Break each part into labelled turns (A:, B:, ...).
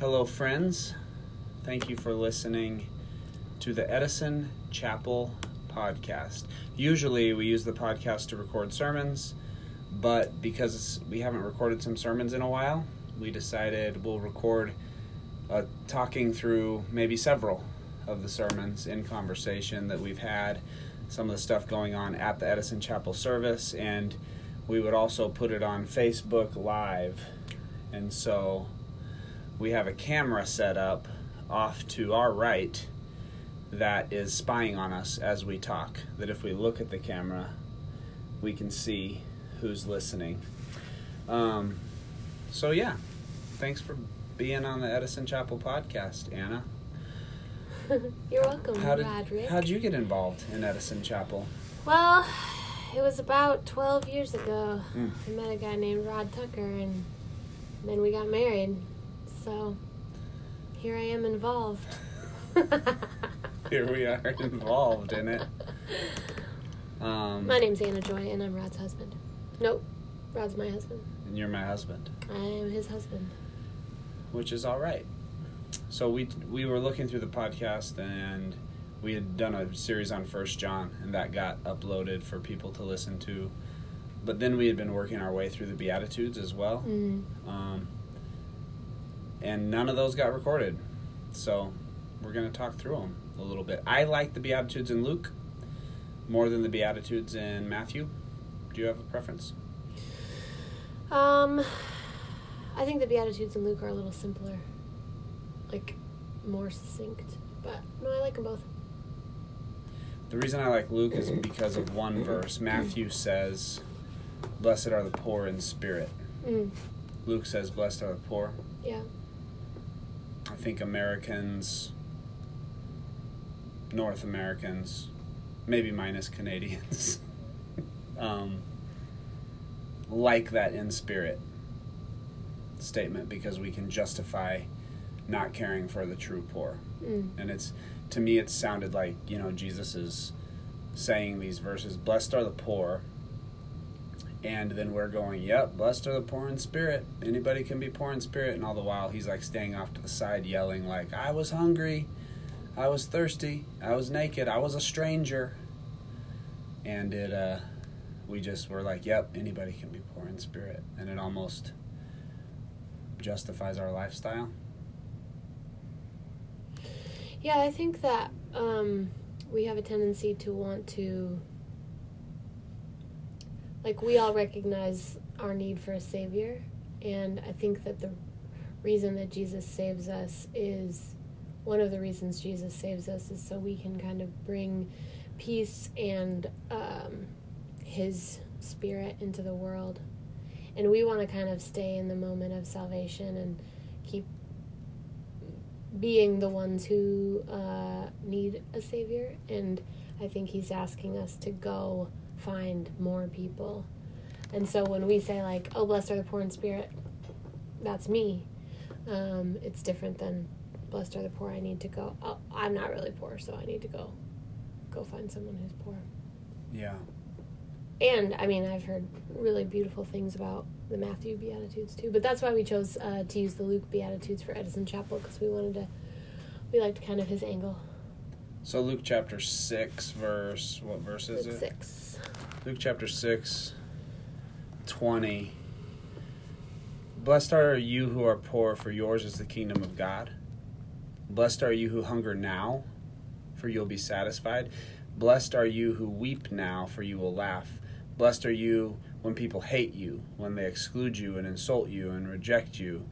A: Hello, friends. Thank you for listening to the Edison Chapel podcast. Usually, we use the podcast to record sermons, but because we haven't recorded some sermons in a while, we decided we'll record uh, talking through maybe several of the sermons in conversation that we've had, some of the stuff going on at the Edison Chapel service, and we would also put it on Facebook Live. And so we have a camera set up off to our right that is spying on us as we talk. That if we look at the camera, we can see who's listening. Um, so, yeah, thanks for being on the Edison Chapel podcast, Anna.
B: You're welcome,
A: How did,
B: Roderick.
A: how'd you get involved in Edison Chapel?
B: Well, it was about 12 years ago.
A: Mm.
B: I met a guy named Rod Tucker, and then we got married. So here I am involved.
A: Here we are involved in it. Um,
B: My name's Anna Joy, and I'm Rod's husband. Nope, Rod's my husband.
A: and you're my husband.
B: I am his husband.
A: which is all right. So we we were looking through the podcast and we had done a series on First John and that got uploaded for people to listen to. But then we had been working our way through the Beatitudes as well,
B: Mm.
A: um, and none of those got recorded. So we're going to talk through them a little bit. I like the Beatitudes in Luke more than the Beatitudes in Matthew. Do you have a preference?
B: Um, I think the Beatitudes in Luke are a little simpler, like more succinct. But no, I like them both.
A: The reason I like Luke is because of one verse. Matthew says, Blessed are the poor in spirit.
B: Mm.
A: Luke says, Blessed are the poor.
B: Yeah.
A: I think Americans, North Americans, maybe minus Canadians, um, like that in spirit statement because we can justify not caring for the true poor.
B: Mm.
A: And it's to me it sounded like, you know, Jesus is saying these verses, blessed are the poor. And then we're going, yep, blessed are the poor in spirit. Anybody can be poor in spirit. And all the while he's like staying off to the side yelling like, I was hungry, I was thirsty, I was naked, I was a stranger. And it uh we just were like, yep, anybody can be poor in spirit. And it almost justifies our lifestyle.
B: Yeah, I think that um, we have a tendency to want to, like, we all recognize our need for a savior, and I think that the reason that Jesus saves us is one of the reasons Jesus saves us is so we can kind of bring peace and um, His Spirit into the world, and we want to kind of stay in the moment of salvation and keep being the ones who uh, need a savior and i think he's asking us to go find more people. And so when we say like oh blessed are the poor in spirit that's me. Um, it's different than blessed are the poor i need to go oh, i'm not really poor so i need to go go find someone who's poor.
A: Yeah.
B: and i mean i've heard really beautiful things about the matthew beatitudes too but that's why we chose uh, to use the luke beatitudes for edison chapel because we wanted to we liked kind of his angle
A: So Luke chapter 6 verse what verse is
B: It's
A: it?
B: six
A: Luke chapter 6 20 Blessed are you who are poor for yours is the kingdom of God. Blessed are you who hunger now for you'll be satisfied. Blessed are you who weep now for you will laugh. Blessed are you when people hate you, when they exclude you and insult you and reject you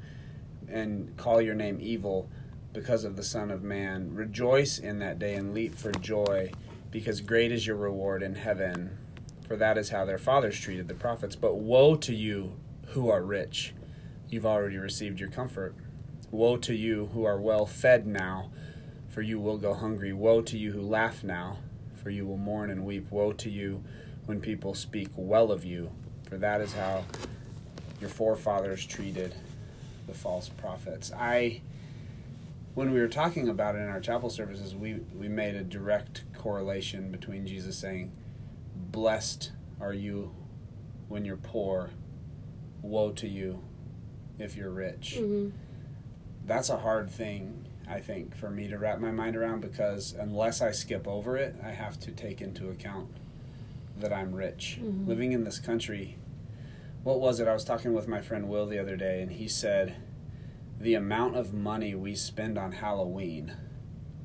A: and call your name evil because of the Son of Man. Rejoice in that day and leap for joy, because great is your reward in heaven. For that is how their fathers treated the prophets. But woe to you who are rich, you've already received your comfort. Woe to you who are well fed now, for you will go hungry. Woe to you who laugh now, for you will mourn and weep. Woe to you when people speak well of you, for that is how your forefathers treated the false prophets. I when we were talking about it in our chapel services, we, we made a direct correlation between Jesus saying, Blessed are you when you're poor, woe to you if you're rich.
B: hmm
A: that's a hard thing I think for me to wrap my mind around because unless I skip over it, I have to take into account that I'm rich.
B: Mhm.
A: Living in this country, what was it? I was talking with my friend Will the other day, and he said the amount of money we spend on Halloween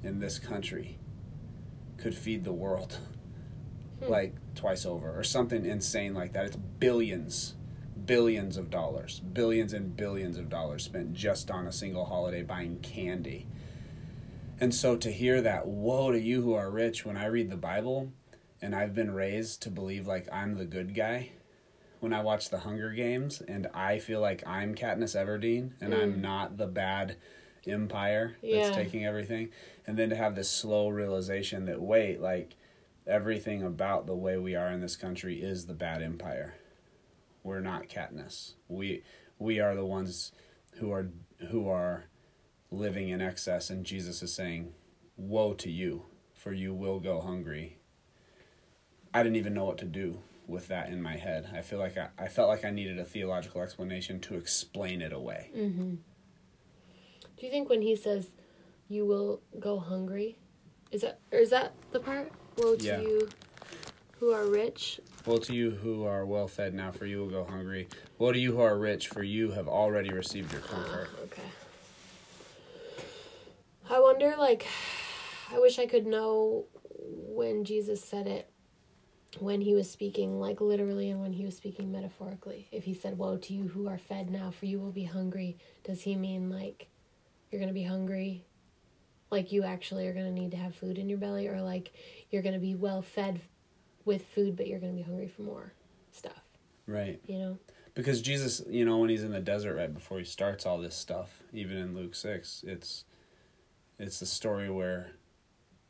A: in this country could feed the world
B: Hmm.
A: like twice over or something insane like that. It's billions, billions of dollars, billions and billions of dollars spent just on a single holiday buying candy. And so to hear that, woe to you who are rich, when I read the Bible and I've been raised to believe like I'm the good guy, when I watch the Hunger Games and I feel like I'm Katniss Everdeen and I'm
B: Mm.
A: not the bad empire that's
B: Yeah.
A: taking everything, and then to have this slow realization that wait, like everything about the way we are in this country is the bad empire. We're not Katniss. We we are the ones who are who are living in excess and Jesus is saying, "Woe to you, for you will go hungry." I didn't even know what to do with that in my head. I feel like I, I felt like I needed a theological explanation to explain it away.
B: Mm-hmm. Do you think when he says, "You will go hungry," is that or is that the part? Woe to
A: Yeah.
B: you who are rich.
A: Woe to you who are well fed now, for you will go hungry. Woe to you who are rich, for you have already received your comfort.
B: Ah, okay. I wonder, like, I wish I could know when Jesus said it, when he was speaking, like, literally, and when he was speaking metaphorically. If he said, Woe to you who are fed now, for you will be hungry, does he mean, like, you're going to be hungry? Like, you actually are going to need to have food in your belly? Or, like, you're going to be well fed with food, but you're going to be hungry for more stuff,
A: Right.
B: you know?
A: Because Jesus, you know, when he's in the desert right before he starts all this stuff, even in Luke 6, it's it's the story where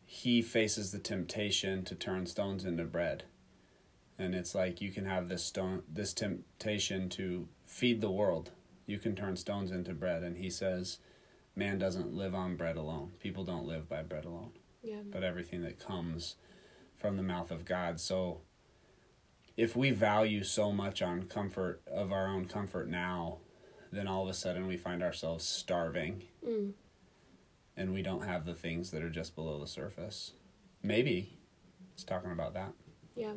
A: he faces the temptation to turn stones into bread. And it's like you can have this stone this temptation to feed the world. You can turn stones into bread and he says man doesn't live on bread alone. People don't live by bread alone
B: Yeah.
A: but everything that comes from the mouth of God. So if we value so much on comfort of our own comfort now, then all of a sudden we find ourselves starving
B: Mm.
A: and we don't have the things that are just below the surface. Maybe it's talking about that.
B: Yeah.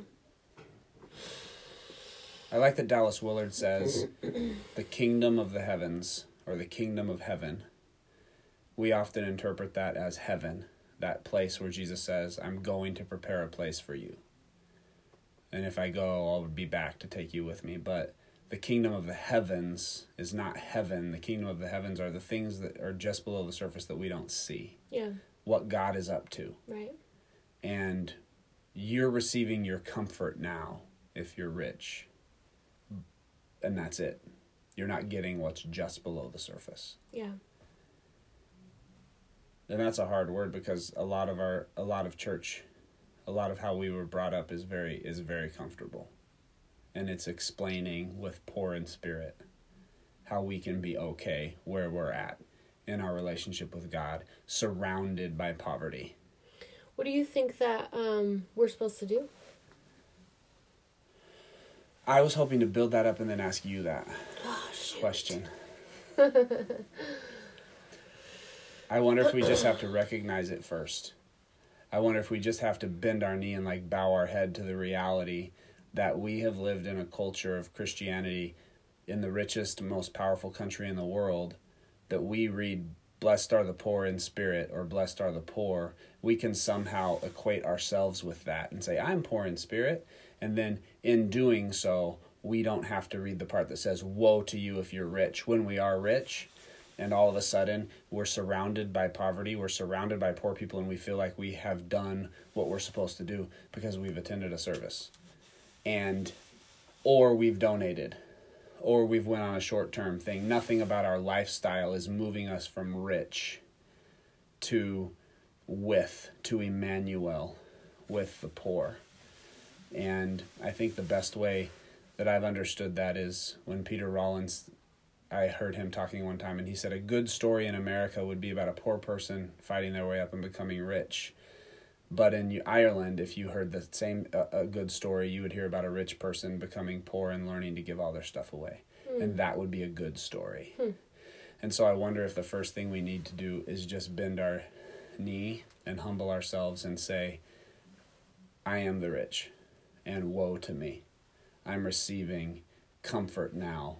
A: I like that Dallas Willard says the kingdom of the heavens or the kingdom of heaven. We often interpret that as heaven, that place where Jesus says, I'm going to prepare a place for you. And if I go, I'll be back to take you with me. But the kingdom of the heavens is not heaven. The kingdom of the heavens are the things that are just below the surface that we don't see,
B: Yeah.
A: what God is up to.
B: Right.
A: And you're receiving your comfort now if you're rich. And that's it. You're not getting what's just below the surface.
B: Yeah.
A: And that's a hard word because a lot of our a lot of church, a lot of how we were brought up is very is very comfortable. And it's explaining with poor in spirit how we can be okay where we're at in our relationship with God, surrounded by poverty.
B: What do you think that um, we're supposed to do?
A: I was hoping to build that up and then ask you that
B: Oh,
A: question. I wonder if we just have to recognize it first. I wonder if we just have to bend our knee and like bow our head to the reality that we have lived in a culture of Christianity in the richest, most powerful country in the world that we read blessed are the poor in spirit or blessed are the poor we can somehow equate ourselves with that and say i'm poor in spirit and then in doing so we don't have to read the part that says woe to you if you're rich. When we are rich and all of a sudden we're surrounded by poverty we're surrounded by poor people and we feel like we have done what we're supposed to do because we've attended a service. And or we've donated or we've went on a short-term thing. Nothing about our lifestyle is moving us from rich to with to Emmanuel with the poor and i think the best way that i've understood that is when peter rollins I heard him talking one time, and he said a good story in America would be about a poor person fighting their way up and becoming rich. But in Ireland, if you heard the same a, a good story, you would hear about a rich person becoming poor and learning to give all their stuff away, hmm. and that would be a good story. Hmm. And so I wonder if the first thing we need to do is just bend our knee and humble ourselves and say, I am the rich, and woe to me. I'm receiving comfort now,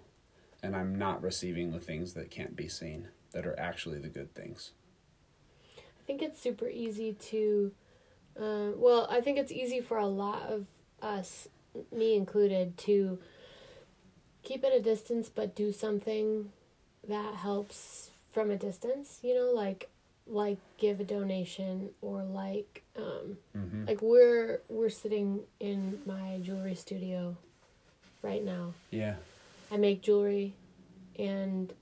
A: and I'm not receiving the things that can't be seen, that are actually the good things.
B: I think it's super easy to, uh, well, I think it's easy for a lot of us, me included, to keep at a distance but do something that helps from a distance, you know, like like give a donation or like um
A: Mm-hmm.
B: like we're we're sitting in my jewelry studio right now.
A: Yeah.
B: I make jewelry and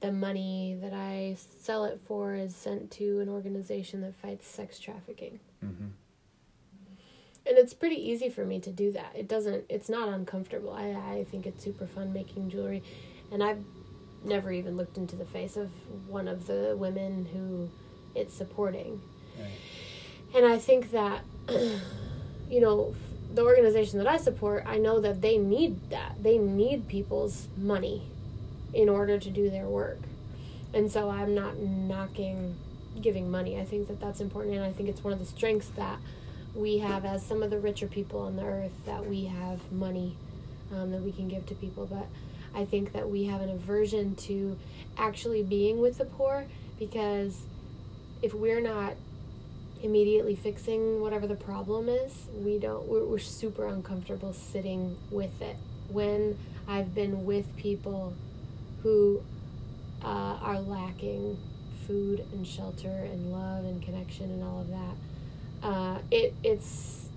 B: the money that I sell it for is sent to an organization that fights sex trafficking.
A: Mm-hmm.
B: And it's pretty easy for me to do that. It doesn't it's not uncomfortable. I I think it's super fun making jewelry and I've never even looked into the face of one of the women who it's supporting.
A: Right.
B: And I think that, you know, the organization that I support, I know that they need that. They need people's money in order to do their work. And so I'm not knocking giving money. I think that that's important. And I think it's one of the strengths that we have as some of the richer people on the earth that we have money um, that we can give to people. But I think that we have an aversion to actually being with the poor because if we're not immediately fixing whatever the problem is, we don't we're, we're super uncomfortable sitting with it. When I've been with people who uh, are lacking food and shelter and love and connection and all of that, uh, it it's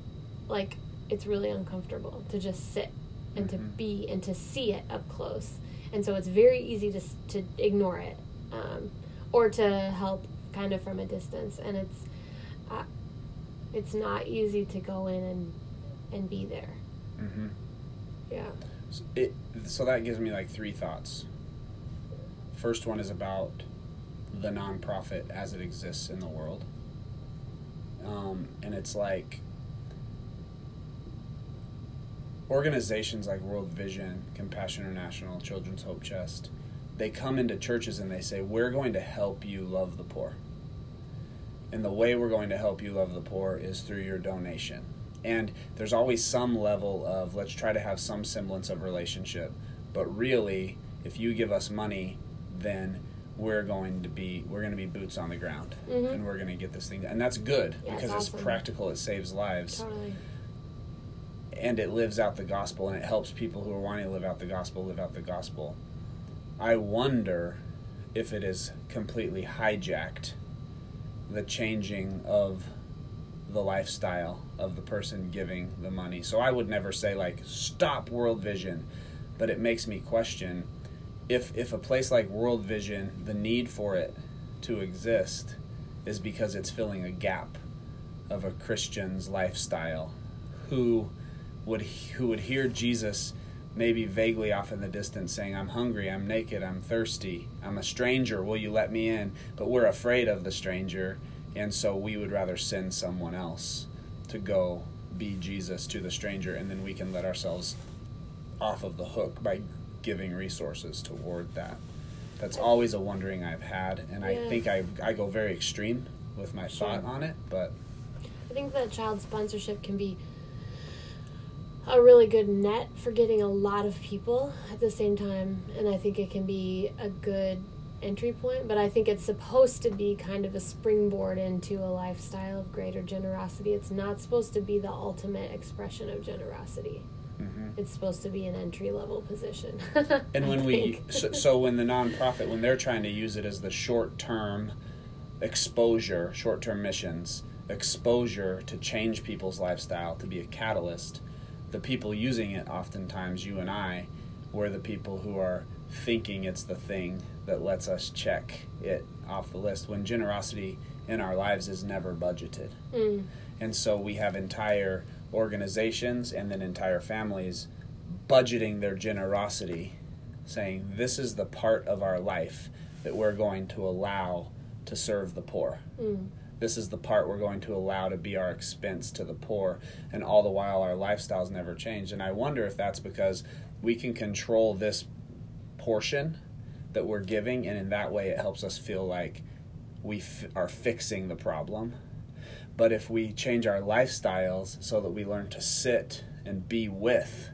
B: like it's really uncomfortable to just sit and to
A: Mhm.
B: be and to see it up close. And so it's very easy to to ignore it um, or to help kind of from a distance. And it's uh, it's not easy to go in and and be there.
A: Mm-hmm.
B: Yeah.
A: So, it, so that gives me like three thoughts. First one is about the nonprofit as it exists in the world. Um, and it's like organizations like World Vision, Compassion International, Children's Hope Chest, they come into churches and they say, We're going to help you love the poor. And the way we're going to help you love the poor is through your donation. And there's always some level of let's try to have some semblance of relationship. But really, if you give us money, then we're going to be we're going to be boots on the ground
B: Mhm.
A: and we're going to get this thing done. and that's good
B: Yeah,
A: because it's
B: awesome.
A: practical it saves lives
B: Totally.
A: And it lives out the gospel and it helps people who are wanting to live out the gospel live out the gospel. I wonder if it is completely hijacked the changing of the lifestyle of the person giving the money. So I would never say like stop World Vision, but it makes me question if if a place like World Vision, the need for it to exist is because it's filling a gap of a Christian's lifestyle who would who would hear Jesus maybe vaguely off in the distance saying I'm hungry, I'm naked, I'm thirsty, I'm a stranger, will you let me in? But we're afraid of the stranger and so we would rather send someone else to go be Jesus to the stranger and then we can let ourselves off of the hook by giving resources toward that. That's always a wondering I've had and I think I I go very extreme with my
B: Sure.
A: thought on it, but
B: I think that child sponsorship can be a really good net for getting a lot of people at the same time, and I think it can be a good entry point. But I think it's supposed to be kind of a springboard into a lifestyle of greater generosity. It's not supposed to be the ultimate expression of generosity.
A: mhm.
B: It's supposed to be an entry level position.
A: And when we so, so when the nonprofit when they're trying to use it as the short term exposure, short term missions, exposure to change people's lifestyle, to be a catalyst, the people using it oftentimes you and I we're the people who are thinking it's the thing that lets us check it off the list when generosity in our lives is never budgeted.
B: Mm,
A: And so we have entire organizations and then entire families budgeting their generosity, saying, This is the part of our life that we're going to allow to serve the poor.
B: mm,
A: This is the part we're going to allow to be our expense to the poor. And all the while, our lifestyles never change. And I wonder if that's because we can control this portion, that we're giving, and in that way, it helps us feel like we f- are fixing the problem. But if we change our lifestyles so that we learn to sit and be with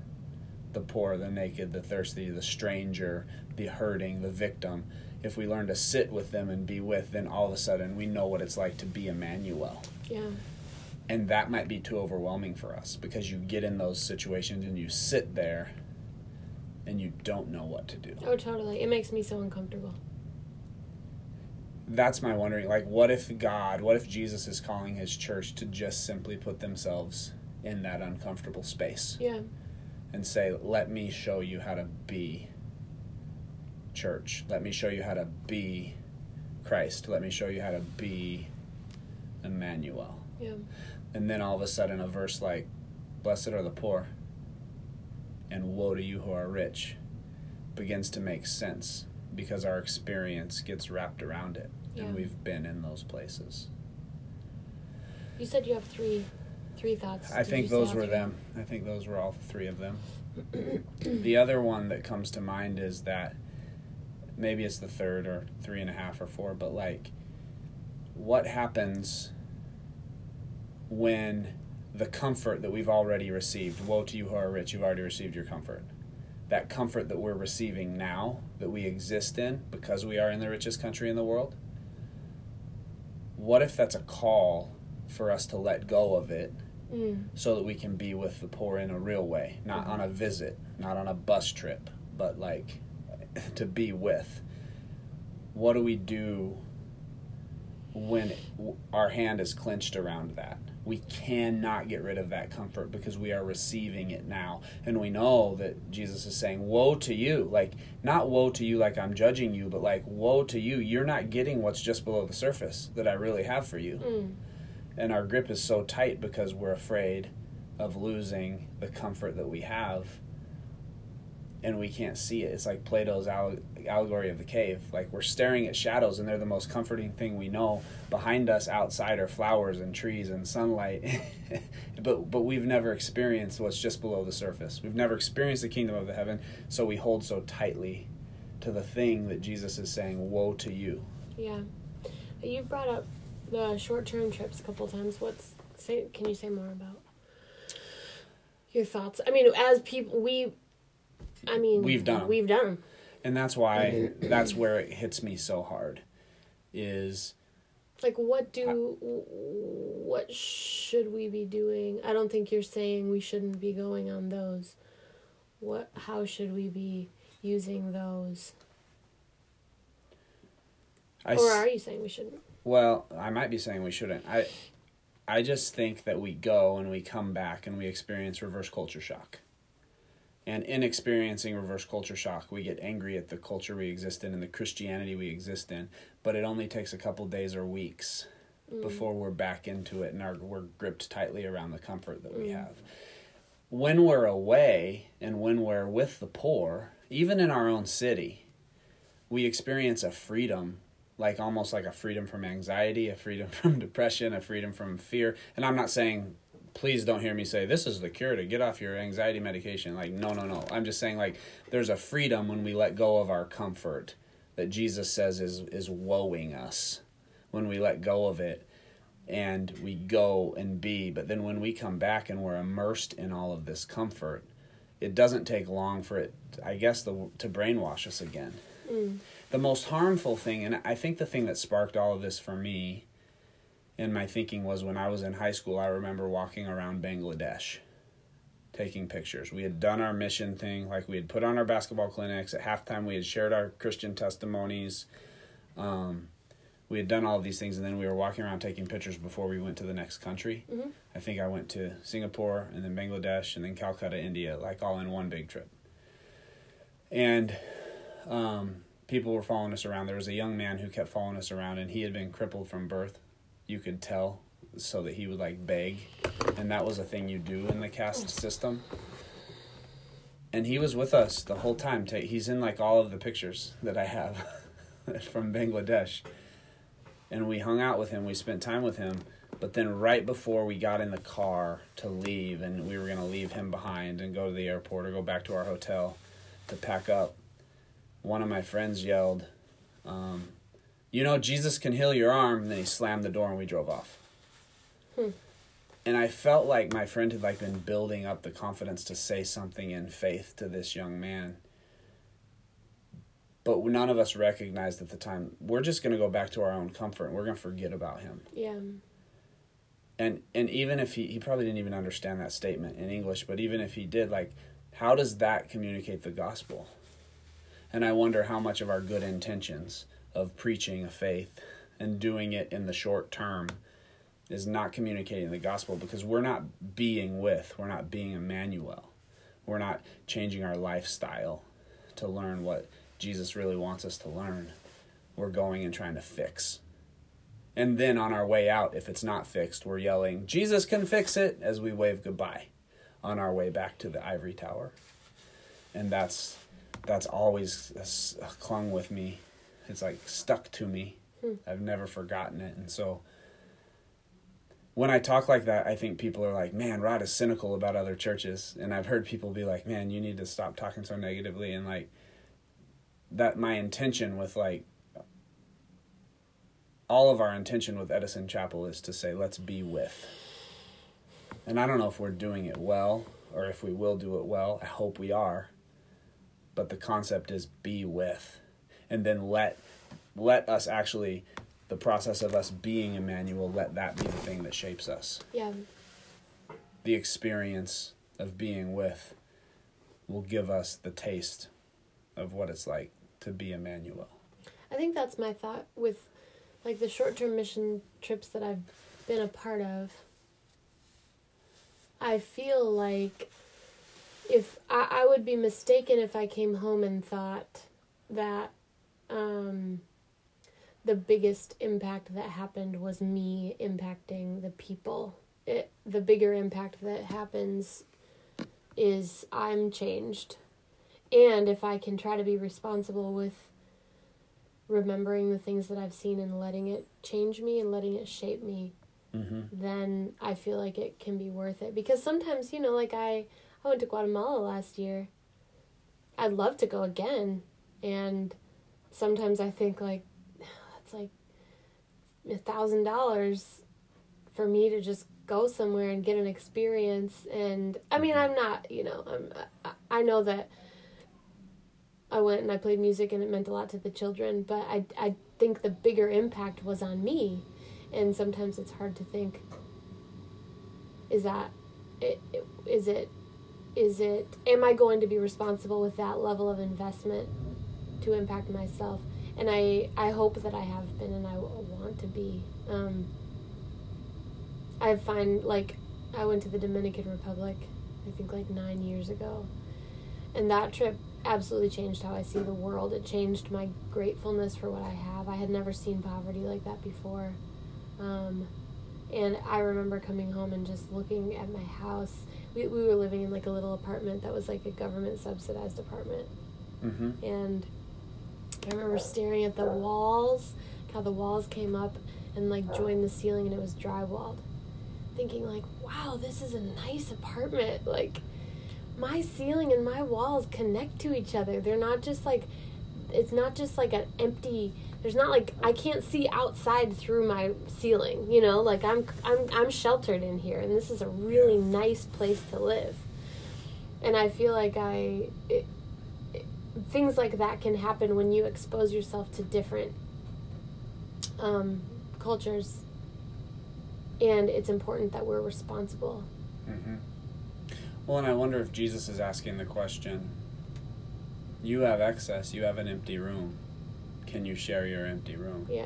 A: the poor, the naked, the thirsty, the stranger, the hurting, the victim, if we learn to sit with them and be with, then all of a sudden we know what it's like to be Emmanuel.
B: Yeah.
A: And that might be too overwhelming for us because you get in those situations and you sit there and you don't know what to do.
B: Oh, totally. It makes me so uncomfortable.
A: That's my wondering. Like, what if God, what if Jesus is calling his church to just simply put themselves in that uncomfortable space
B: Yeah.
A: and say, let me show you how to be church. Let me show you how to be Christ. Let me show you how to be Emmanuel.
B: Yeah.
A: And then all of a sudden, a verse like, Blessed are the poor, and woe to you who are rich, begins to make sense because our experience gets wrapped around it.
B: Yeah.
A: And we've been in those places.
B: You said you have three three thoughts.
A: I
B: Did
A: think those were
B: three?
A: them. I think those were all three of them. the other one that comes to mind is that maybe it's the third or three and a half or four, but like, what happens when the comfort that we've already received, woe to you who are rich, you've already received your comfort. That comfort that we're receiving now, that we exist in because we are in the richest country in the world, what if that's a call for us to let go of it
B: Mm.
A: so that we can be with the poor in a real way, not on a visit, not on a bus trip, but like to be with. What do we do when our hand is clenched around that? We cannot get rid of that comfort because we are receiving it now. And we know that Jesus is saying, Woe to you. Like, not woe to you like I'm judging you, but like, Woe to you. You're not getting what's just below the surface that I really have for you
B: Mm.
A: and our grip is so tight because we're afraid of losing the comfort that we have and we can't see it it's like plato's allegory of the cave like we're staring at shadows and they're the most comforting thing we know behind us outside are flowers and trees and sunlight but but we've never experienced what's just below the surface we've never experienced the kingdom of the heaven so we hold so tightly to the thing that jesus is saying woe to you
B: Yeah. You brought up the short term trips a couple times. What's say can you say more about your thoughts? I mean, as people we I mean
A: We've done 'em.
B: We've done 'em.
A: and that's why that's where it hits me so hard is
B: Like what do what should we be doing? I don't think you're saying we shouldn't be going on those. What how should we be using those?
A: I
B: or are you saying we shouldn't?
A: well i might be saying we shouldn't i i just think that we go and we come back and we experience reverse culture shock and in experiencing reverse culture shock we get angry at the culture we exist in and the christianity we exist in but it only takes a couple days or weeks mm. before we're back into it and are, we're gripped tightly around the comfort that we mm. have. When we're away and when we're with the poor even in our own city we experience a freedom like almost like a freedom from anxiety a freedom from depression a freedom from fear. And i'm not saying please don't hear me say this is the cure to get off your anxiety medication. Like no no no. I'm just saying like there's a freedom when we let go of our comfort that jesus says is is woeing us. When we let go of it and we go and be. But then when we come back and we're immersed in all of this comfort it doesn't take long for it i guess the, to brainwash us again. Mm. The most harmful thing and i think the thing that sparked all of this for me in my thinking was when i was in high school i remember walking around bangladesh taking pictures. We had done our mission thing like we had put on our basketball clinics. At halftime we had shared our christian testimonies. Um, we had done all of these things and then we were walking around taking pictures before we went to the next country.
B: Mhm.
A: i think i went to singapore and then bangladesh and then calcutta india like all in one big trip. And um, people were following us around. There was a young man who kept following us around and he had been crippled from birth you could tell so that he would like beg. And that was a thing you do in the caste system. And he was with us the whole time. He's in like all of the pictures that i have from bangladesh. And we hung out with him. We spent time with him. But then right before we got in the car to leave and we were going to leave him behind and go to the airport or go back to our hotel to pack up one of my friends yelled, um, "You know, Jesus can heal your arm." And then he slammed the door, and we drove off.
B: Hmm.
A: And I felt like my friend had like been building up the confidence to say something in faith to this young man. But none of us recognized at the time we're just going to go back to our own comfort and we're going to forget about him
B: Yeah.
A: and and even if he he probably didn't even understand that statement in english but even if he did like how does that communicate the gospel and i wonder how much of our good intentions of preaching a faith and doing it in the short term is not communicating the gospel because we're not being with we're not being emmanuel we're not changing our lifestyle to learn what jesus really wants us to learn we're going and trying to fix and then on our way out, if it's not fixed, we're yelling, Jesus can fix it, as we wave goodbye on our way back to the ivory tower. And that's that's always clung with me. It's like stuck to me.
B: Hmm.
A: I've never forgotten it. And so when I talk like that, I think people are like, man, Rod is cynical about other churches. And I've heard people be like, man, you need to stop talking so negatively. And like, that my intention with like all of our intention with Edison Chapel is to say, let's be with. And I don't know if we're doing it well or if we will do it well. I hope we are. But the concept is be with. And then let let us actually the process of us being Emmanuel, let that be the thing that shapes us.
B: Yeah.
A: The experience of being with will give us the taste of what it's like to be Emmanuel.
B: I think that's my thought with like the short term mission trips that I've been a part of. I feel like if I, I would be mistaken if I came home and thought that um, the biggest impact that happened was me impacting the people. It, the bigger impact that happens is I'm changed. And if I can try to be responsible with remembering the things that I've seen and letting it change me and letting it shape me,
A: Mm-hmm.
B: then I feel like it can be worth it. Because sometimes, you know, like I, I went to Guatemala last year. I'd love to go again. And sometimes I think like that's like a thousand dollars for me to just go somewhere and get an experience. And I mean mm-hmm. I'm not you know I'm I, I know that I went and I played music and it meant a lot to the children but I I think the bigger impact was on me. And sometimes it's hard to think is that is it is it am I going to be responsible with that level of investment to impact myself and I I hope that I have been and I want to be um I find like I went to the Dominican Republic I think like 9 years ago and that trip absolutely changed how I see the world it changed my gratefulness for what I have I had never seen poverty like that before um and I remember coming home and just looking at my house. We, we were living in like a little apartment that was like a government subsidized apartment.
A: Mm-hmm.
B: And I remember staring at the walls, how the walls came up and like joined the ceiling and it was drywalled. Thinking like, wow, this is a nice apartment. Like my ceiling and my walls connect to each other. They're not just like it's not just like an empty there's not like I can't see outside through my ceiling, you know, like I'm I'm I'm sheltered in here and this is a really nice place to live. And I feel like I it, things like that can happen when you expose yourself to different um, cultures and it's important that we're responsible.
A: Mm-hmm. Well, and I wonder if Jesus is asking the question you have excess, you have an empty room. Can you share your empty room?
B: Yeah.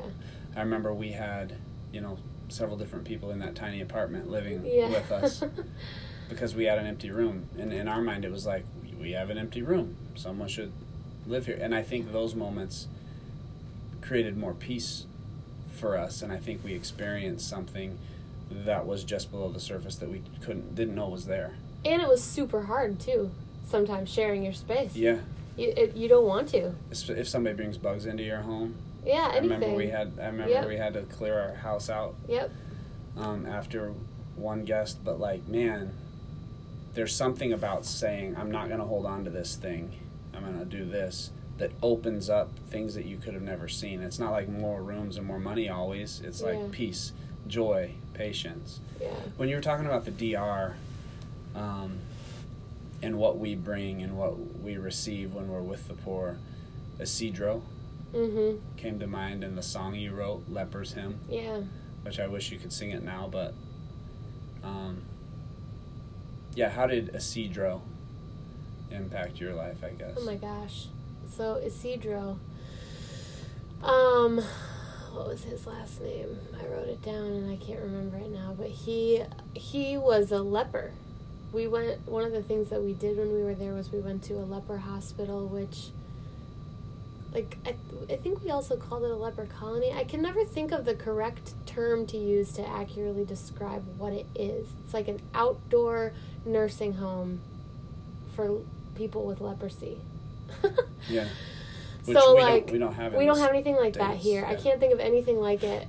A: I remember we had, you know, several different people in that tiny apartment living
B: Yeah.
A: with us because we had an empty room. And in our mind, it was like, we have an empty room. Someone should live here. And I think those moments created more peace for us. And I think we experienced something that was just below the surface that we couldn't, didn't know was there.
B: and it was super hard too. Sometimes sharing your space.
A: Yeah.
B: You it, you don't want to.
A: If somebody brings bugs into your home,
B: Yeah, Anything.
A: I remember we had, I remember
B: Yep.
A: we had to clear our house out
B: Yep.
A: um, after one guest, but like, man, there's something about saying, I'm not going to hold on to this thing. I'm going to do this that opens up things that you could have never seen. It's not like more rooms and more money always. It's like peace, joy, patience.
B: Yeah.
A: When you were talking about the DR um, and what we bring and what we receive when we're with the poor, Isidro
B: Mhm.
A: came to mind in the song you wrote, Leper's Hymn,
B: Yeah.
A: which I wish you could sing it now, but um, yeah, how did Isidro impact your life, I guess?
B: Oh my gosh. So Isidro. Um what was his last name? I wrote it down and I can't remember it now, but he he was a leper. We went one of the things that we did when we were there was we went to a leper hospital which like I, I think we also called it a leper colony. I can never think of the correct term to use to accurately describe what it is. It's like an outdoor nursing home for people with leprosy.
A: yeah. Which
B: so
A: we
B: like
A: don't, we don't have
B: we don't have anything like that
A: States,
B: here. I can't think of anything like it,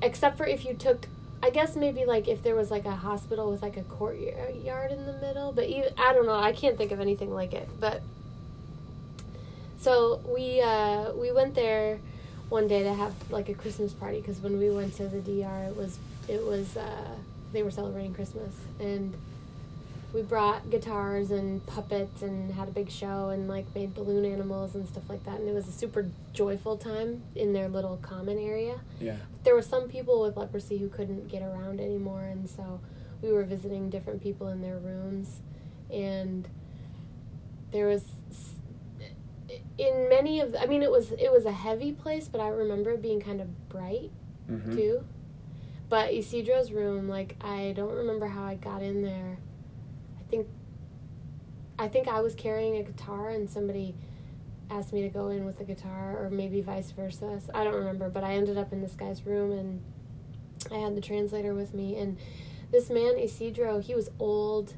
B: except for if you took. I guess maybe like if there was like a hospital with like a courtyard in the middle, but even I don't know. I can't think of anything like it. But so we uh, we went there one day to have like a Christmas party because when we went to the DR, it was it was uh, they were celebrating Christmas and we brought guitars and puppets and had a big show and like made balloon animals and stuff like that and it was a super joyful time in their little common area
A: Yeah.
B: there were some people with leprosy who couldn't get around anymore and so we were visiting different people in their rooms and there was in many of i mean it was it was a heavy place but i remember it being kind of bright
A: hmm
B: too. But Isidro's room, like I don't remember how I got in there. I think I think I was carrying a guitar and somebody asked me to go in with a guitar or maybe vice versa. So I don't remember, but I ended up in this guy's room and I had the translator with me and this man Isidro, he was old.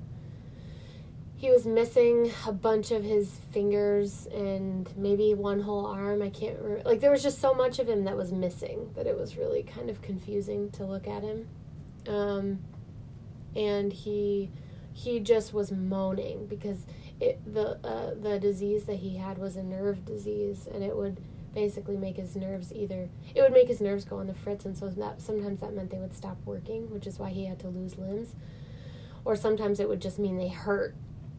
B: He was missing a bunch of his fingers and maybe one whole arm. I can't re- like there was just so much of him that was missing that it was really kind of confusing to look at him. Um, and he he just was moaning because it the uh, the disease that he had was a nerve disease and it would basically make his nerves either it would make his nerves go on the fritz and so that sometimes that meant they would stop working which is why he had to lose limbs. Or sometimes it would just mean they hurt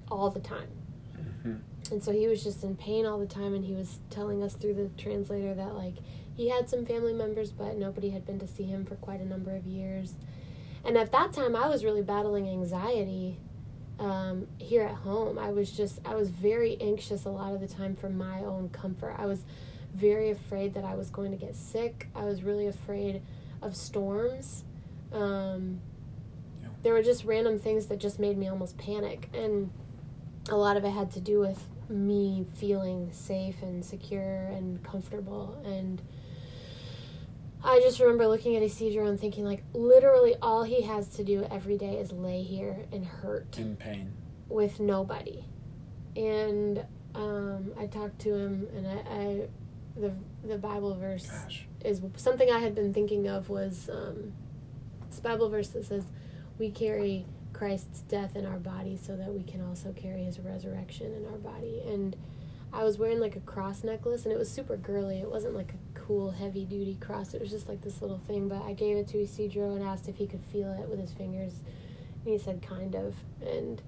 B: all the time.
A: Mhm.
B: and so he was just in pain all the time and he was telling us through the translator that like he had some family members but nobody had been to see him for quite a number of years. And at that time i was really battling anxiety um, here at home i was just i was very anxious a lot of the time for my own comfort. I was very afraid that i was going to get sick. I was really afraid of storms. Um,
A: Yeah.
B: there were just random things that just made me almost panic and a lot of it had to do with me feeling safe and secure and comfortable and I just remember looking at Isidro and thinking like literally all he has to do every day is lay here and hurt
A: In pain.
B: with nobody. And um, I talked to him and I, I the the Bible verse
A: Gosh.
B: is something I had been thinking of was um, this Bible verse that says, "We carry Christ's death in our body, so that we can also carry His resurrection in our body." And I was wearing like a cross necklace, and it was super girly. It wasn't like a cool, heavy duty cross. It was just like this little thing. But I gave it to Isidro and asked if he could feel it with his fingers, and he said, "Kind of." And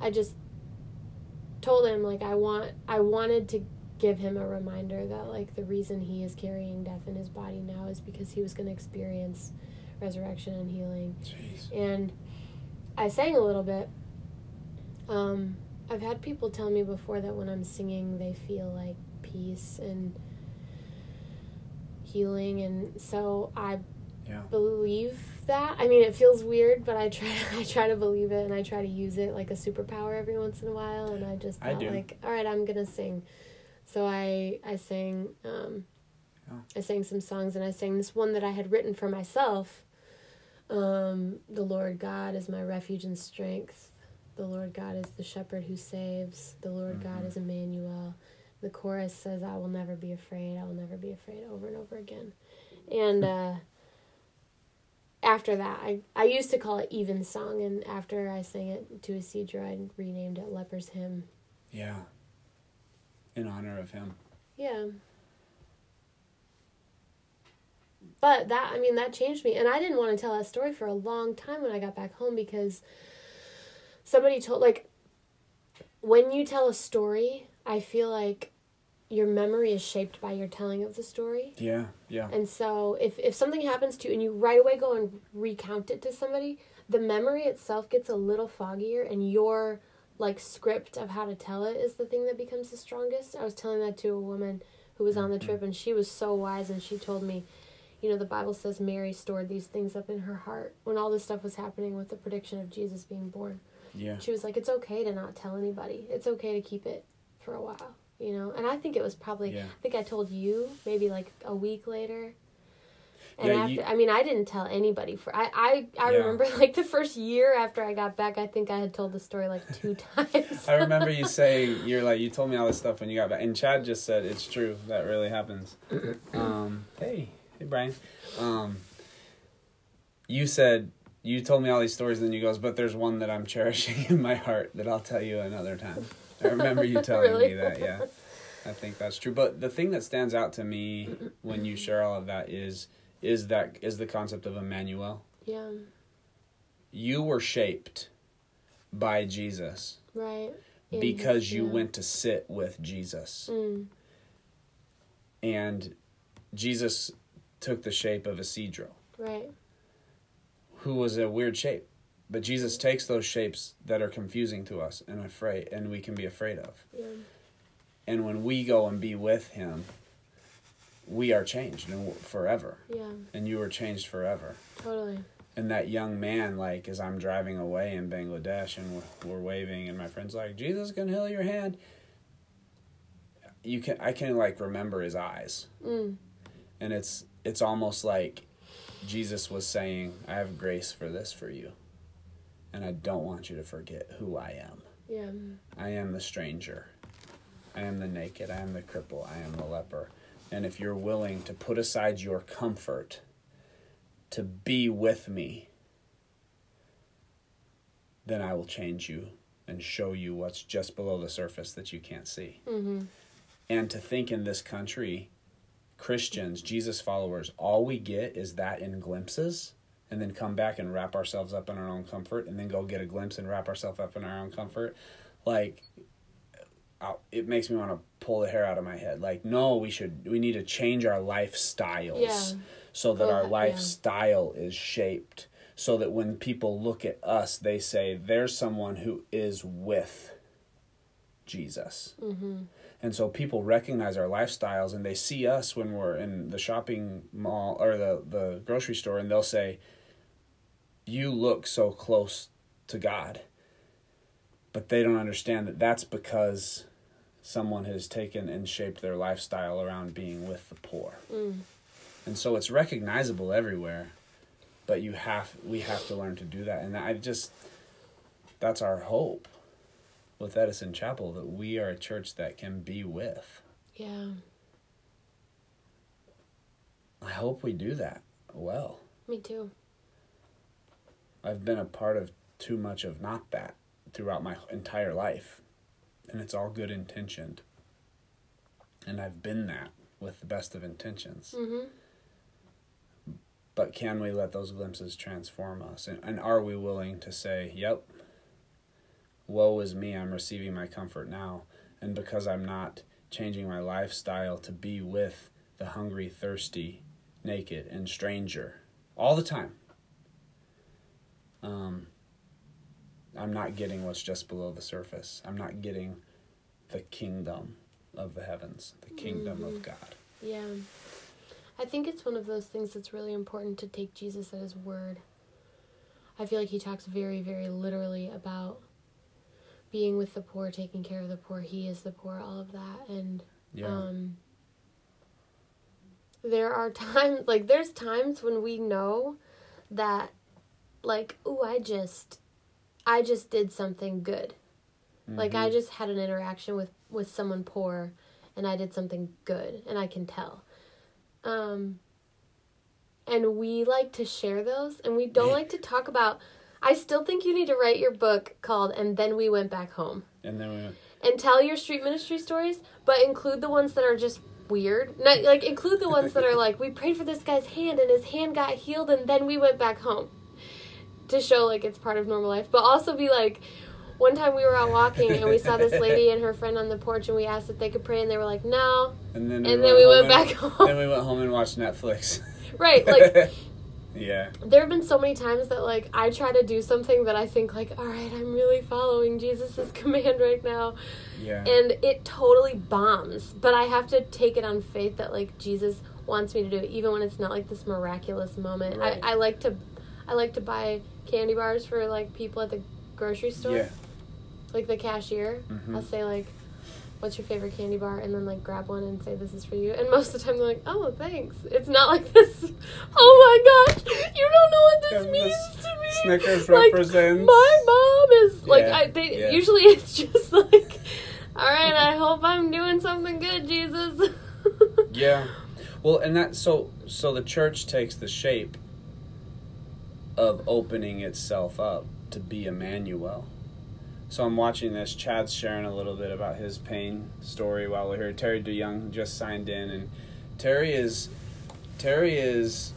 B: I just told him like I want I wanted to give him a reminder that like the reason he is carrying death in his body now is because he was going to experience resurrection and healing
A: Jeez.
B: and I sang a little bit um I've had people tell me before that when I'm singing they feel like peace and healing and so I
A: Yeah.
B: believe that. I mean, it feels weird, but I try. I try to believe it, and I try to use it like a superpower every once in a while. And I just thought,
A: do.
B: like, all right, I'm gonna sing. So I I sang um,
A: Yeah.
B: I sang some songs, and I sang this one that I had written for myself. Um, the Lord God is my refuge and strength. The Lord God is the shepherd who saves. The Lord God
A: Mhm.
B: is Emmanuel. The chorus says, "I will never be afraid. I will never be afraid." Over and over again, and. uh after that, I, I used to call it Even Song, and after I sang it to Isidro, I renamed it Leper's Hymn.
A: Yeah. In honor of him.
B: Yeah. But that, I mean, that changed me. And I didn't want to tell that story for a long time when I got back home because somebody told, like, when you tell a story, I feel like your memory is shaped by your telling of the story.
A: Yeah, yeah.
B: And so if, if something happens to you and you right away go and recount it to somebody, the memory itself gets a little foggier and your like script of how to tell it is the thing that becomes the strongest. I was telling that to a woman who was on the mm-hmm. trip and she was so wise and she told me, you know, the Bible says Mary stored these things up in her heart when all this stuff was happening with the prediction of Jesus being born.
A: Yeah.
B: She was like, It's okay to not tell anybody. It's okay to keep it for a while. You know? And I think it was probably
A: Yeah.
B: I think I told you maybe like a week later. And
A: Yeah,
B: after
A: you-
B: I mean I didn't tell anybody for I I, I
A: Yeah.
B: remember like the first year after I got back I think I had told the story like two times.
A: I remember you saying you're like you told me all this stuff when you got back, and Chad just said it's true. That really happens. Um, hey, hey, Brian. Um, you said you told me all these stories, and then you goes, but there's one that I'm cherishing in my heart that I'll tell you another time. I remember you telling
B: Really?
A: me that. Yeah, I think that's true. But the thing that stands out to me when you share all of that is is that is the concept of Emmanuel.
B: yeah.
A: You were shaped by Jesus
B: Right.
A: Because you
B: yeah.
A: went to sit with Jesus.
B: Mm,
A: And Jesus took the shape of Isidro,
B: right.
A: who was a weird shape. But Jesus takes those shapes that are confusing to us and afraid and we can be afraid of.
B: Yeah.
A: And when we go and be with him, we are changed and forever.
B: Yeah.
A: And you were changed forever.
B: Totally.
A: And that young man, like, as I'm driving away in Bangladesh and we're, we're waving, and my friend's like, Jesus can heal your hand. You can, I can like remember his eyes.
B: Mm,
A: and it's it's almost like Jesus was saying, "I have grace for this for you, and I don't want you to forget who I am.
B: yeah.
A: I am the stranger, I am the naked, I am the cripple, I am the leper, and if you're willing to put aside your comfort to be with me, then I will change you and show you what's just below the surface that you can't see."
B: Mm-hmm.
A: And to think in this country, Christians, Jesus followers, all we get is that in glimpses, and then come back and wrap ourselves up in our own comfort, and then go get a glimpse and wrap ourselves up in our own comfort. Like, I- it makes me want to pull the hair out of my head. Like, no, we should, we need to change our lifestyles
B: Yeah.
A: so that our
B: yeah.
A: lifestyle is shaped, so that when people look at us, they say, there's someone who is with Jesus.
B: Mm-hmm.
A: And so people recognize our lifestyles and they see us when we're in the shopping mall or the, the grocery store and they'll say, You look so close to God. But they don't understand that that's because someone has taken and shaped their lifestyle around being with the poor.
B: Mm.
A: And so it's recognizable everywhere, but you have we have to learn to do that. And I just that's our hope with Edison Chapel that we are a church that can be with.
B: Yeah.
A: I hope we do that well.
B: Me too.
A: I've been a part of too much of not that throughout my entire life. And it's all good intentioned. And I've been that with the best of intentions.
B: Mm-hmm.
A: But can we let those glimpses transform us? And, and are we willing to say, yep, woe is me, I'm receiving my comfort now. And because I'm not changing my lifestyle to be with the hungry, thirsty, naked, and stranger all the time, um, I'm not getting what's just below the surface. I'm not getting the kingdom of the heavens, the kingdom of God.
B: Yeah. I think it's one of those things that's really important to take Jesus at his word. I feel like he talks very, very literally about being with the poor, taking care of the poor. He is the poor, all of that. And
A: Yeah.
B: um, there are times, like, there's times when we know that, like, oh, I just, I just did something good. Like, I
A: Mhm.
B: just had an interaction with, with someone poor and I did something good and I can tell. Um, and we like to share those and we don't like to talk about. I still think you need to write your book called And Then We Went Back Home
A: and then we went
B: and tell your street ministry stories, but include the ones that are just weird. Not, like include the ones that are like we prayed for this guy's hand and his hand got healed and then we went back home to show like it's part of normal life. But also be like one time we were out walking and we saw this lady and her friend on the porch and we asked if they could pray and they were like no.
A: And then
B: And then we went
A: home
B: back
A: and-
B: home.
A: Then we went home and watched Netflix.
B: Right, like
A: yeah.
B: there have been so many times that like I try to do something that I think like all right, I'm really following Jesus' command right now.
A: Yeah.
B: and it totally bombs but i have to take it on faith that like jesus wants me to do it even when it's not like this miraculous moment
A: Right.
B: I, I like to i like to buy candy bars for like people at the grocery store?
A: Yeah.
B: like the cashier?
A: Mhm.
B: i'll say like what's your favorite candy bar? And then like grab one and say this is for you. And most of the time they're like oh thanks. It's not like this. Oh my gosh! You don't know what this
A: Yeah,
B: means
A: this
B: to me.
A: Snickers
B: like,
A: represents-
B: my mom is like
A: Yeah,
B: I, they
A: yeah.
B: usually it's just like all right i hope i'm doing something good jesus.
A: Yeah. Well, and that so so the church takes the shape of opening itself up to be Emmanuel. So I'm watching this. Chad's sharing a little bit about his pain story while we're here. Terry DeYoung just signed in, and Terry is Terry is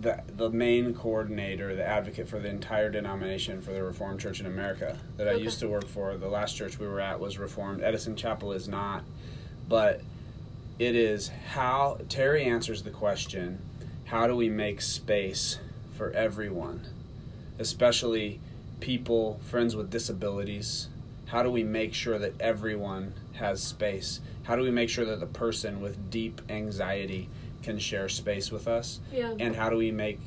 A: the the main coordinator, the advocate for the entire denomination for the Reformed Church in America that I used to work for. The last church we were at was Reformed. Edison Chapel is not, but it is how Terry answers the question how do we make space for everyone, especially people, friends with disabilities? How do we make sure that everyone has space? How do we make sure that the person with deep anxiety can share space with us?
B: yeah
A: And how do we make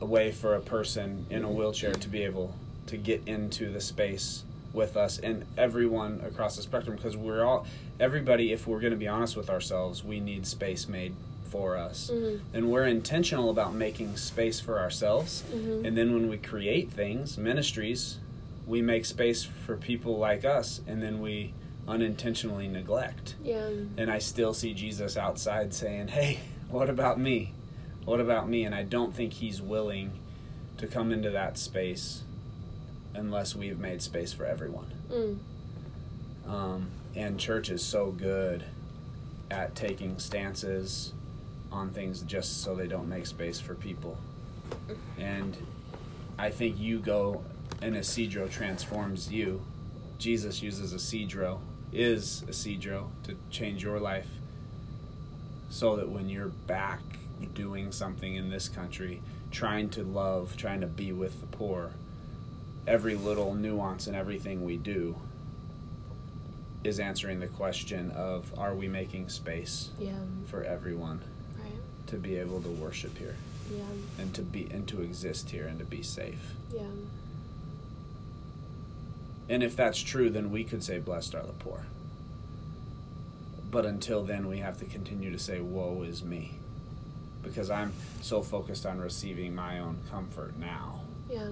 A: a way for a person in a wheelchair to be able to get into the space with us and everyone across the spectrum? Because we're all, everybody, if we're going to be honest with ourselves, we need space made for us.
B: Mhm.
A: And we're intentional about making space for ourselves.
B: Mhm.
A: And then when we create things, ministries, we make space for people like us, and then we unintentionally neglect.
B: yeah
A: And I still see Jesus outside saying, Hey, what about me? What about me? And I don't think he's willing to come into that space unless we've made space for everyone.
B: mm.
A: Um, and church is so good at taking stances on things just so they don't make space for people. And I think you go and Isidro transforms you. Jesus uses Isidro, is Isidro to change your life so that when you're back doing something in this country, trying to love, trying to be with the poor, every little nuance in everything we do is answering the question of are we making space
B: yeah
A: for everyone to be able to worship here.
B: Yeah.
A: And to be and to exist here and to be safe.
B: Yeah.
A: And if that's true then we could say blessed are the poor. But until then we have to continue to say woe is me. Because i'm so focused on receiving my own comfort now.
B: Yeah.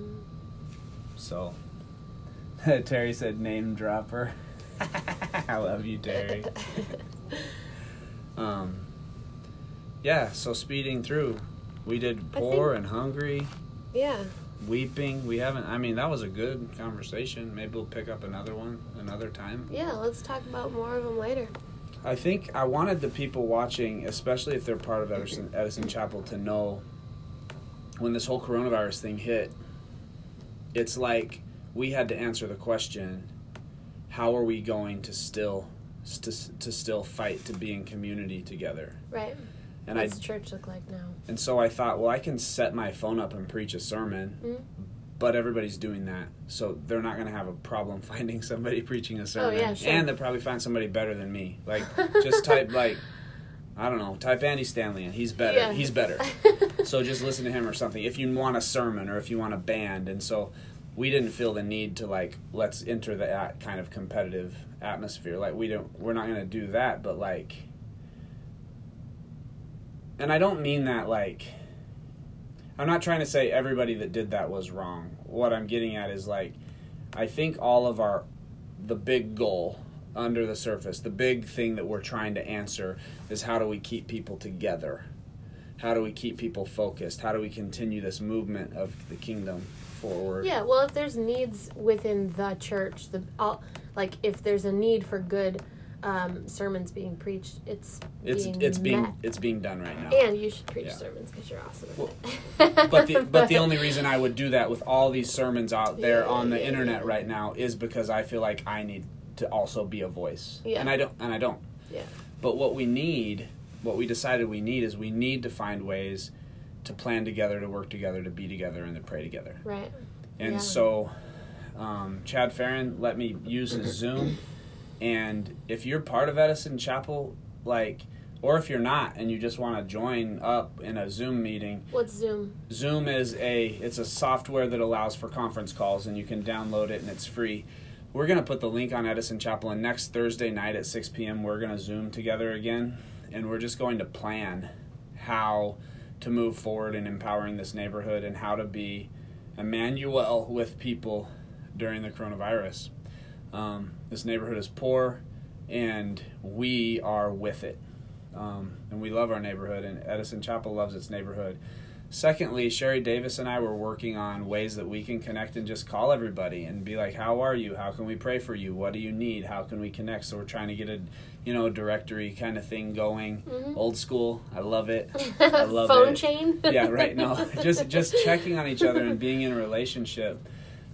A: So terry said name dropper. I love you terry. Um yeah so speeding through. We did poor
B: think-
A: and hungry
B: yeah.
A: weeping. We haven't i mean that was a good conversation. Maybe we'll pick up another one another time.
B: Yeah let's talk about more of them later.
A: I think i wanted the people watching especially if they're part of edison, edison chapel to know when this whole coronavirus thing hit it's like we had to answer the question how are we going to still to, to still fight to be in community together?
B: Right
A: and i
B: what's church look like now
A: and so i thought well i can set my phone up and preach a sermon
B: mm?
A: but everybody's doing that, so they're not going to have a problem finding somebody preaching a sermon,
B: Oh, yeah, sure.
A: and they'll probably find somebody better than me. Like, just type like, I don't know, type Andy Stanley, and he's better.
B: Yeah.
A: He's better. so just listen to him or something. If you want a sermon or if you want a band, and so we didn't feel the need to like let's enter that kind of competitive atmosphere. Like we don't, we're not going to do that, but like, and I don't mean that like. I'm not trying to say everybody that did that was wrong. What I'm getting at is like, I think all of our, the big goal under the surface, the big thing that we're trying to answer is how do we keep people together? How do we keep people focused? How do we continue this movement of the kingdom forward?
B: Yeah, well, if there's needs within the church, the all, like if there's a need for good um, sermons being preached. It's
A: It's
B: being
A: it's being it's being done right now.
B: and you should preach
A: Yeah.
B: sermons because you're awesome.
A: Well, but the but the only reason I would do that with all these sermons out there
B: Yeah,
A: on the
B: yeah,
A: internet right now is because I feel like I need to also be a voice.
B: Yeah.
A: And I don't and I don't.
B: Yeah.
A: But what we need, what we decided we need is we need to find ways to plan together, to work together, to be together and to pray together.
B: right.
A: And so um, Chad Farron let me use his Zoom and if you're part of Edison Chapel like or if you're not and you just want to join up in a Zoom meeting,
B: What's Zoom?
A: Zoom is a it's a software that allows for conference calls and you can download it and it's free. We're gonna put the link on Edison Chapel and next Thursday night at six PM we're gonna Zoom together again and we're just going to plan how to move forward in empowering this neighborhood and how to be Emmanuel with people during the coronavirus. Um, this neighborhood is poor and we are with it. Um, and we love our neighborhood, and Edison Chapel loves its neighborhood. Secondly, Sherry Davis and I were working on ways that we can connect and just call everybody and be like, "How are you? How can we pray for you? What do you need? How can we connect?" So we're trying to get a, you know, directory kind of thing going.
B: Mhm.
A: Old school, I love it. I love
B: Phone
A: it.
B: chain.
A: yeah, right. No, just just checking on each other and being in a relationship.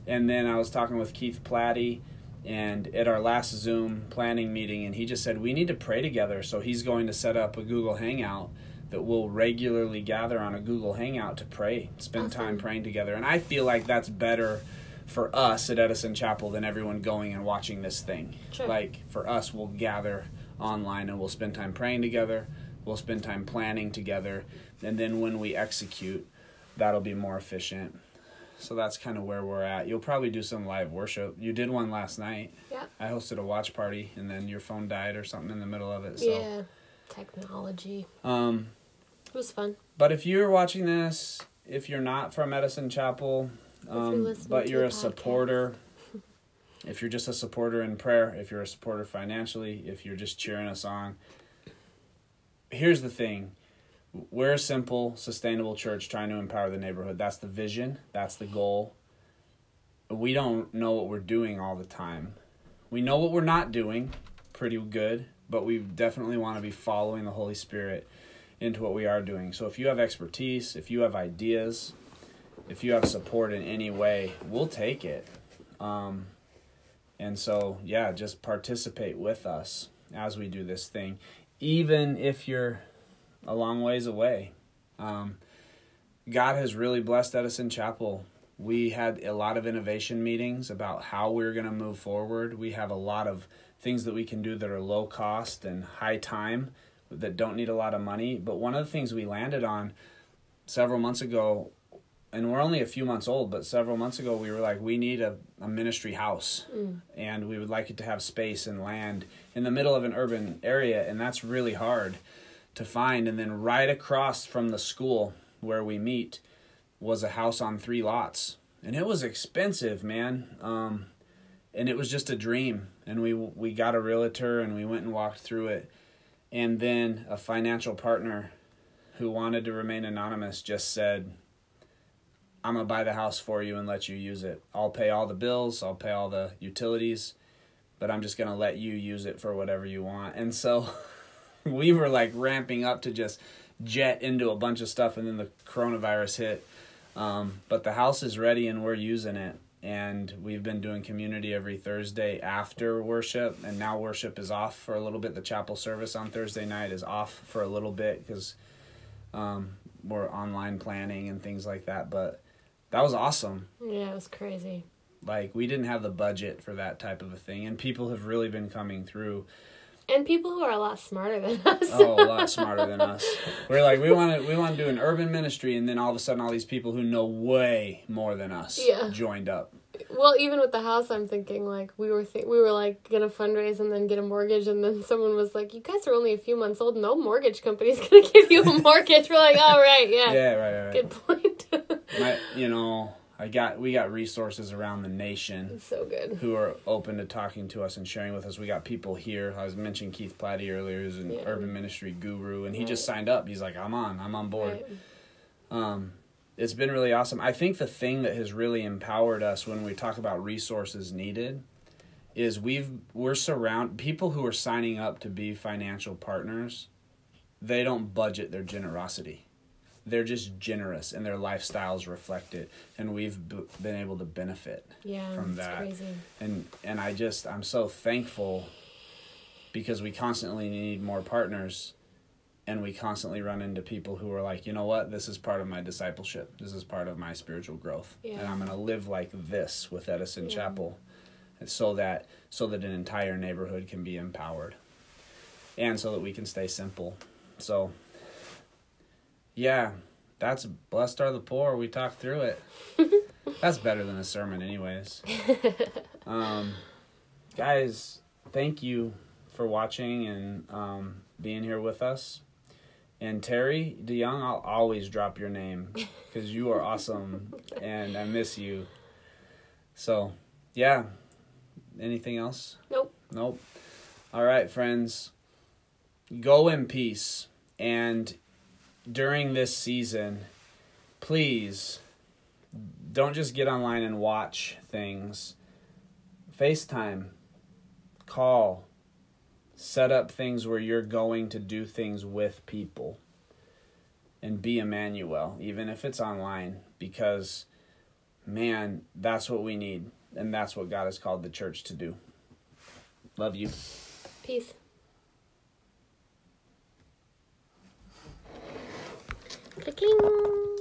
A: And then I was talking with Keith Platty, and at our last Zoom planning meeting, and he just said we need to pray together. So he's going to set up a Google Hangout that we'll regularly gather on a Google Hangout to pray, spend
B: Awesome.
A: time praying together. And I feel like that's better for us at Edison Chapel than everyone going and watching this thing.
B: Sure.
A: Like for us, we'll gather online and we'll spend time praying together. We'll spend time planning together, and then when we execute, that'll be more efficient. So that's kind of where we're at. You'll probably do some live worship. You did one last night.
B: Yeah.
A: I hosted a watch party, and then your phone died or something in the middle of it. So,
B: Yeah. Technology.
A: um,
B: It was fun.
A: but if you're watching this, if you're not from Edison Chapel,
B: you're
A: um, but you're a supporter, if you're just a supporter in prayer, if you're a supporter financially, if you're just cheering us on, here's the thing. We're a simple, sustainable church trying to empower the neighborhood. That's the vision, that's the goal. We don't know what we're doing all the time. We know what we're not doing pretty good, but we definitely want to be following the Holy Spirit into what we are doing. So if you have expertise, if you have ideas, if you have support in any way, we'll take it. Um, and so, yeah, just participate with us as we do this thing, even if you're a long ways away. Um, God has really blessed Edison Chapel. We had a lot of innovation meetings about how we're going to move forward. We have a lot of things that we can do that are low cost and high time that don't need a lot of money. But one of the things we landed on several months ago, and we're only a few months old, but several months ago, we were like, we need a, a ministry house
B: Mm.
A: and we would like it to have space and land in the middle of an urban area, and that's really hard to find. And then right across from the school where we meet was a house on three lots, and it was expensive, man. Um, and it was just a dream. And we we got a realtor and we went and walked through it, and then a financial partner who wanted to remain anonymous just said. I'm gonna buy the house for you and let you use it. I'll pay all the bills, I'll pay all the utilities, but I'm just gonna let you use it for whatever you want. And so we were like ramping up to just jet into a bunch of stuff, and then the coronavirus hit. Um, but the house is ready and we're using it. And we've been doing community every Thursday after worship, and now worship is off for a little bit. The chapel service on Thursday night is off for a little bit because um, we're online planning and things like that. But that was awesome.
B: Yeah, it was crazy.
A: Like we didn't have the budget for that type of a thing, and people have really been coming through.
B: And people who are a lot smarter than us.
A: Oh, a lot smarter than us. We're like we want to we want to do an urban ministry, and then all of a sudden, all these people who know way more than us
B: Yeah.
A: joined up.
B: Well, even with the house, I'm thinking like we were th- we were like gonna fundraise and then get a mortgage, and then someone was like, "You guys are only a few months old. No mortgage company's gonna give you a mortgage." we're like, "All right, yeah,
A: Yeah, right, right, right.
B: good point."
A: My, you know, I got we got resources around the nation
B: it's so good.
A: who are open to talking to us and sharing with us. We got people here. I was mentioning Keith Platty earlier, who's an
B: Yeah.
A: urban ministry guru, and he just signed up. He's like, I'm on, I'm on board.
B: Right.
A: Um, it's been really awesome. I think the thing that has really empowered us when we talk about resources needed is we've we're surround people who are signing up to be financial partners they don't budget their generosity they're just generous and their lifestyles reflect it and we've b- been able to benefit
B: Yeah,
A: from
B: it's
A: that
B: crazy.
A: and and I just I'm so thankful because we constantly need more partners and we constantly run into people who are like, you know what, this is part of my discipleship. This is part of my spiritual growth. And I'm gonna live like this with Edison
B: Yeah.
A: Chapel so that so that an entire neighborhood can be empowered. And so that we can stay simple. So yeah, that's blessed are the poor. We talked through it. that's better than a sermon anyways. Um, guys, thank you for watching and um, being here with us. And Terry DeYoung, I'll always drop your name because you are awesome and I miss you. So, yeah. Anything else?
B: Nope.
A: Nope. All right, friends. Go in peace. And during this season, please don't just get online and watch things. FaceTime, call, set up things where you're going to do things with people and be Emmanuel, even if it's online, because man, that's what we need, and that's what God has called the church to do. Love you.
B: Peace. clim.